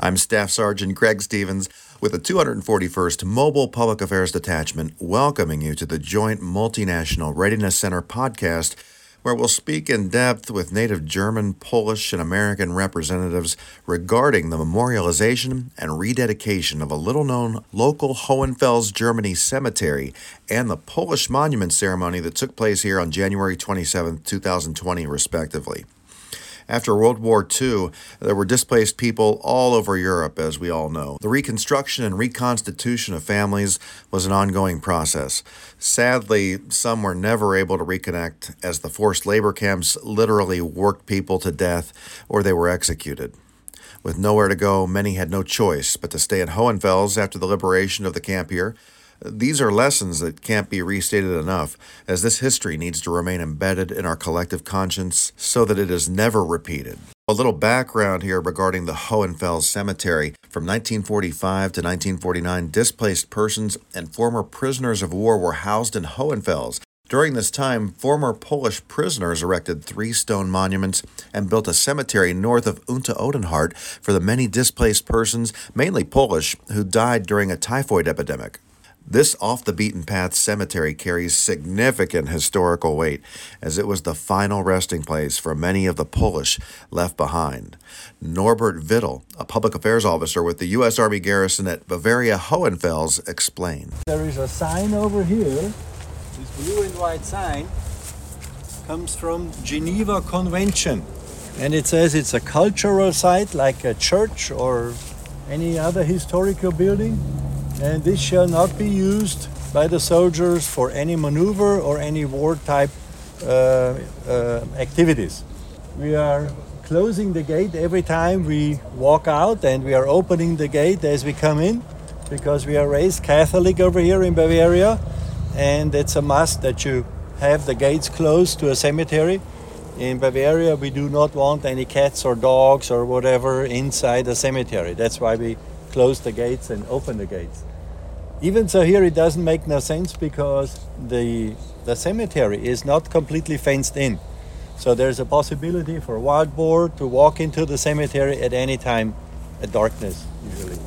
I'm Staff Sergeant Greg Stevens with the 241st Mobile Public Affairs Detachment, welcoming you to the Joint Multinational Readiness Center podcast, where we'll speak in depth with native German, Polish, and American representatives regarding the memorialization and rededication of a little known local Hohenfels, Germany cemetery and the Polish monument ceremony that took place here on January 27, 2020, respectively. After World War II, there were displaced people all over Europe, as we all know. The reconstruction and reconstitution of families was an ongoing process. Sadly, some were never able to reconnect as the forced labor camps literally worked people to death or they were executed. With nowhere to go, many had no choice but to stay at Hohenfels after the liberation of the camp here these are lessons that can't be restated enough, as this history needs to remain embedded in our collective conscience so that it is never repeated. A little background here regarding the Hohenfels Cemetery. From 1945 to 1949, displaced persons and former prisoners of war were housed in Hohenfels. During this time, former Polish prisoners erected three stone monuments and built a cemetery north of Unter Odenhart for the many displaced persons, mainly Polish, who died during a typhoid epidemic. This off the beaten path cemetery carries significant historical weight, as it was the final resting place for many of the Polish left behind. Norbert Vittel, a public affairs officer with the U.S. Army garrison at Bavaria Hohenfels, explained. There is a sign over here. This blue and white sign comes from Geneva Convention. And it says it's a cultural site like a church or any other historical building and this shall not be used by the soldiers for any maneuver or any war type uh, uh, activities. We are closing the gate every time we walk out and we are opening the gate as we come in because we are raised Catholic over here in Bavaria and it's a must that you have the gates closed to a cemetery. In Bavaria, we do not want any cats or dogs or whatever inside the cemetery. That's why we close the gates and open the gates. Even so, here it doesn't make no sense because the the cemetery is not completely fenced in. So there's a possibility for a wild boar to walk into the cemetery at any time at darkness, usually.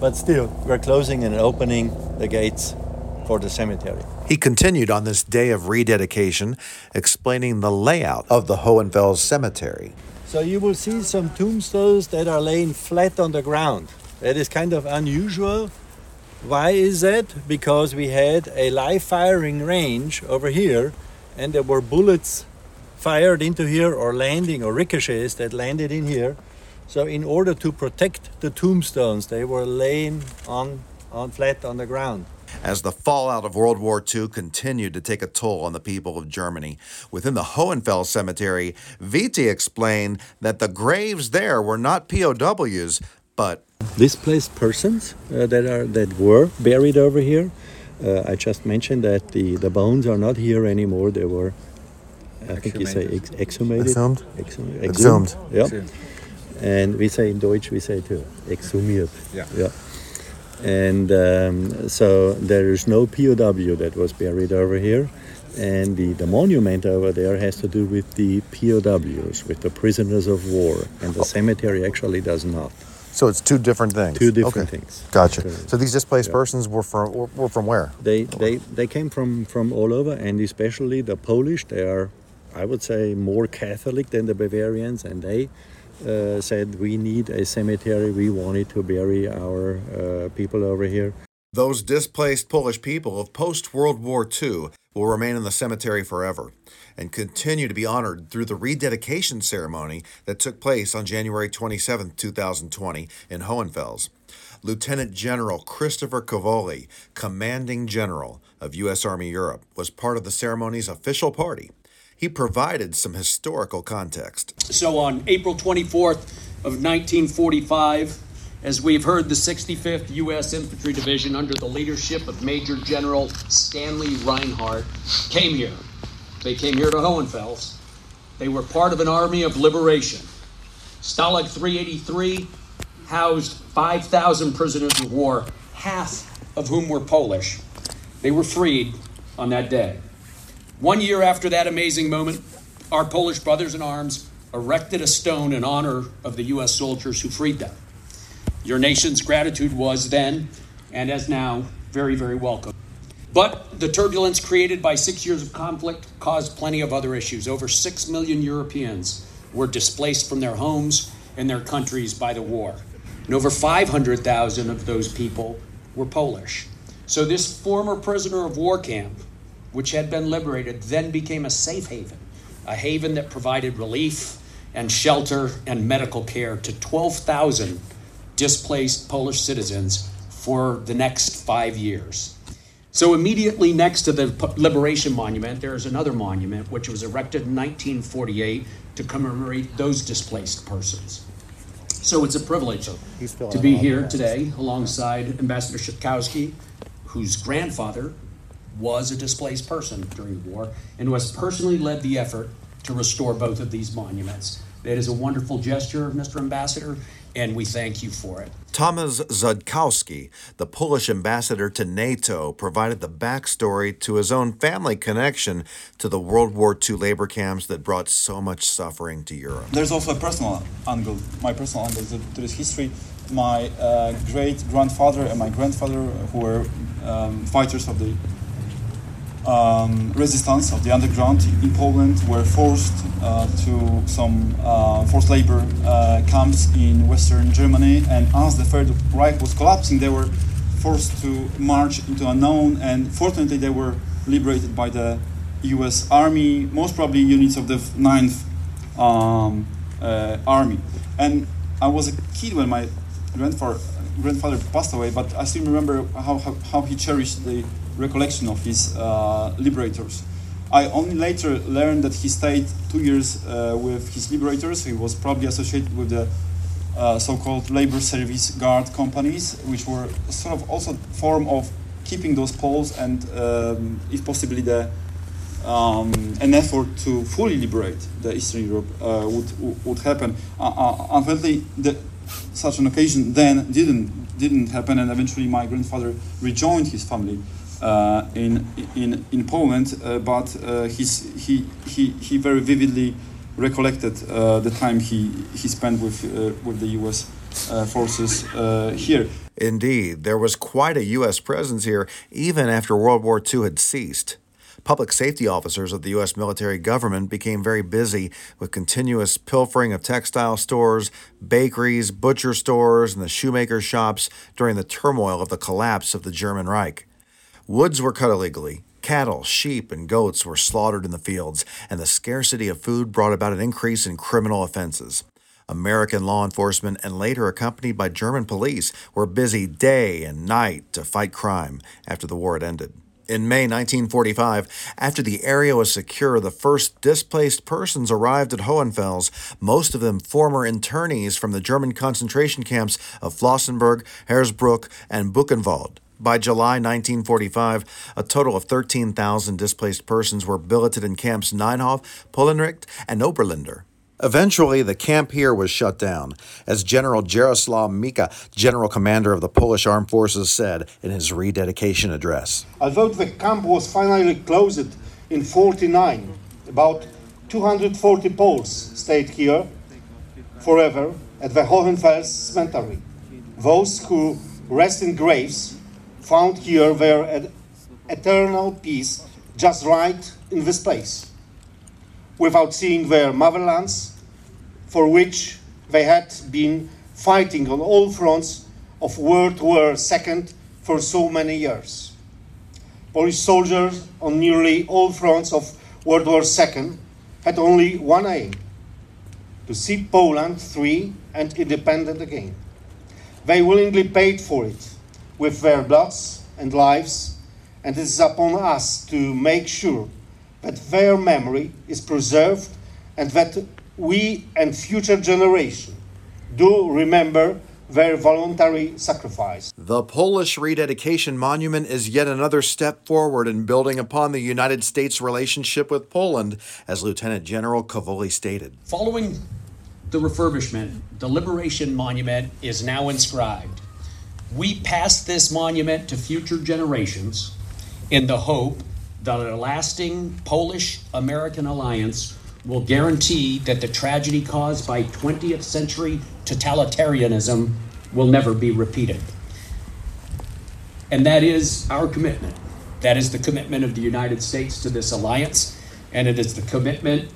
But still, we're closing and opening the gates for the cemetery. He continued on this day of rededication, explaining the layout of the Hohenfels Cemetery. So you will see some tombstones that are laying flat on the ground. That is kind of unusual why is that? Because we had a live firing range over here, and there were bullets fired into here or landing or ricochets that landed in here. So in order to protect the tombstones, they were laying on, on flat on the ground. As the fallout of World War II continued to take a toll on the people of Germany, within the Hohenfels cemetery, Viti explained that the graves there were not POWs, but displaced persons uh, that are that were buried over here. Uh, I just mentioned that the, the bones are not here anymore. They were, I think you say ex- exhumated. Exhumed. Exhumed. Exhumed. Yeah. And we say in Deutsch, we say too, exhumiert. Yeah. Yeah. And um, so there is no POW that was buried over here. And the, the monument over there has to do with the POWs, with the prisoners of war. And the cemetery actually does not. So it's two different things. Two different okay. things. Gotcha. So these displaced yeah. persons were from were from where? They they they came from from all over, and especially the Polish. They are, I would say, more Catholic than the Bavarians, and they uh, said we need a cemetery. We wanted to bury our uh, people over here. Those displaced Polish people of post World War II will remain in the cemetery forever and continue to be honored through the rededication ceremony that took place on January 27, 2020, in Hohenfels. Lieutenant General Christopher Cavoli, commanding general of U.S. Army Europe, was part of the ceremony's official party. He provided some historical context. So on April 24th of 1945, as we've heard, the 65th U.S. Infantry Division, under the leadership of Major General Stanley Reinhart, came here they came here to Hohenfels. They were part of an army of liberation. Stalag 383 housed 5,000 prisoners of war, half of whom were Polish. They were freed on that day. One year after that amazing moment, our Polish brothers in arms erected a stone in honor of the U.S. soldiers who freed them. Your nation's gratitude was then, and as now, very, very welcome. But the turbulence created by six years of conflict caused plenty of other issues. Over six million Europeans were displaced from their homes and their countries by the war. And over 500,000 of those people were Polish. So this former prisoner of war camp, which had been liberated, then became a safe haven, a haven that provided relief and shelter and medical care to 12,000 displaced Polish citizens for the next five years. So, immediately next to the Liberation Monument, there is another monument which was erected in 1948 to commemorate those displaced persons. So, it's a privilege to be here today alongside Ambassador Szatkowski, whose grandfather was a displaced person during the war and who has personally led the effort to restore both of these monuments. It is a wonderful gesture, Mr. Ambassador, and we thank you for it. Thomas Szatkowski, the Polish ambassador to NATO, provided the backstory to his own family connection to the World War II labor camps that brought so much suffering to Europe. There's also a personal angle, my personal angle to, to this history. My uh, great grandfather and my grandfather, who were um, fighters of the um, resistance of the underground in Poland were forced uh, to some uh, forced labor uh, camps in Western Germany, and as the Third Reich was collapsing, they were forced to march into unknown, and fortunately, they were liberated by the U.S. Army, most probably units of the Ninth um, uh, Army. And I was a kid when my grandfather grandfather passed away, but I still remember how, how, how he cherished the recollection of his uh, liberators. I only later learned that he stayed two years uh, with his liberators. He was probably associated with the uh, so-called labor service guard companies, which were sort of also form of keeping those poles and, um, if possibly, the um, an effort to fully liberate the Eastern Europe uh, would would happen. Uh, unfortunately, the, such an occasion then didn't didn't happen, and eventually my grandfather rejoined his family uh, in in in Poland, uh, but uh, he's, he he he very vividly recollected the time he he spent with with the U.S. forces here. Indeed, there was quite a U.S. presence here even after World War II had ceased. Public safety officers of the U.S. military government became very busy with continuous pilfering of textile stores, bakeries, butcher stores, and the shoemaker shops during the turmoil of the collapse of the German Reich. Woods were cut illegally. Cattle, sheep, and goats were slaughtered in the fields, and the scarcity of food brought about an increase in criminal offenses. American law enforcement, and later accompanied by German police, were busy day and night to fight crime after the war had ended. In May 1945, after the area was secure, the first displaced persons arrived at Hohenfels, most of them former internees from the German concentration camps of Flossenburg, Hersbruck, and Buchenwald. By July 1945, a total of 13,000 displaced persons were billeted in camps Nienhof, Polenricht, and Oberlinder. Eventually, the camp here was shut down, as General Jaroslaw Mika, General Commander of the Polish Armed Forces, said in his rededication address. Although the camp was finally closed in 49, about 240 Poles stayed here forever at the Hohenfels cemetery. Those who rest in graves found here their eternal peace just right in this place, without seeing their motherlands for which they had been fighting on all fronts of World War II for so many years. Polish soldiers on nearly all fronts of World War II had only one aim to see Poland free and independent again. They willingly paid for it with their bloods and lives, and it is upon us to make sure that their memory is preserved and that we and future generations do remember their voluntary sacrifice. The Polish Rededication Monument is yet another step forward in building upon the United States' relationship with Poland, as Lieutenant General Cavoli stated. Following the refurbishment, the Liberation Monument is now inscribed. We pass this monument to future generations in the hope that a lasting Polish American alliance will guarantee that the tragedy caused by 20th century totalitarianism will never be repeated. And that is our commitment. That is the commitment of the United States to this alliance, and it is the commitment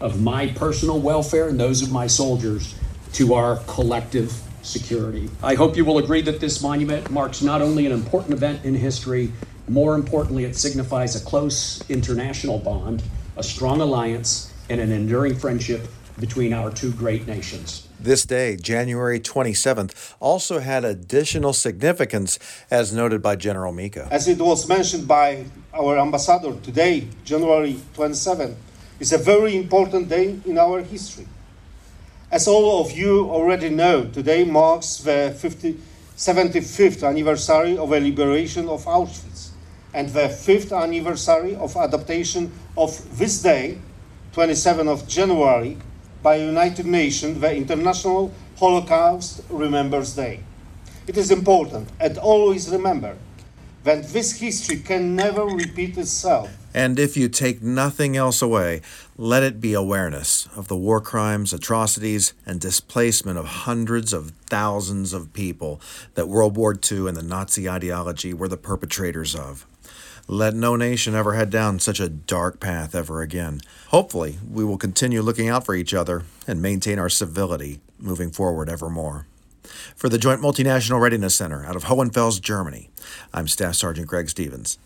of my personal welfare and those of my soldiers to our collective security. I hope you will agree that this monument marks not only an important event in history, more importantly, it signifies a close international bond, a strong alliance, and an enduring friendship between our two great nations. This day, January 27th, also had additional significance, as noted by General Mika. As it was mentioned by our ambassador today, January 27th, is a very important day in our history. As all of you already know, today marks the 50, 75th anniversary of the liberation of Auschwitz and the 5th anniversary of adoption of this day, 27th of January, by United Nations, the International Holocaust Remembers Day. It is important and always remember that this history can never repeat itself. And if you take nothing else away, let it be awareness of the war crimes, atrocities, and displacement of hundreds of thousands of people that World War II and the Nazi ideology were the perpetrators of. Let no nation ever head down such a dark path ever again. Hopefully, we will continue looking out for each other and maintain our civility moving forward evermore. For the Joint Multinational Readiness Center out of Hohenfels, Germany, I'm Staff Sergeant Greg Stevens.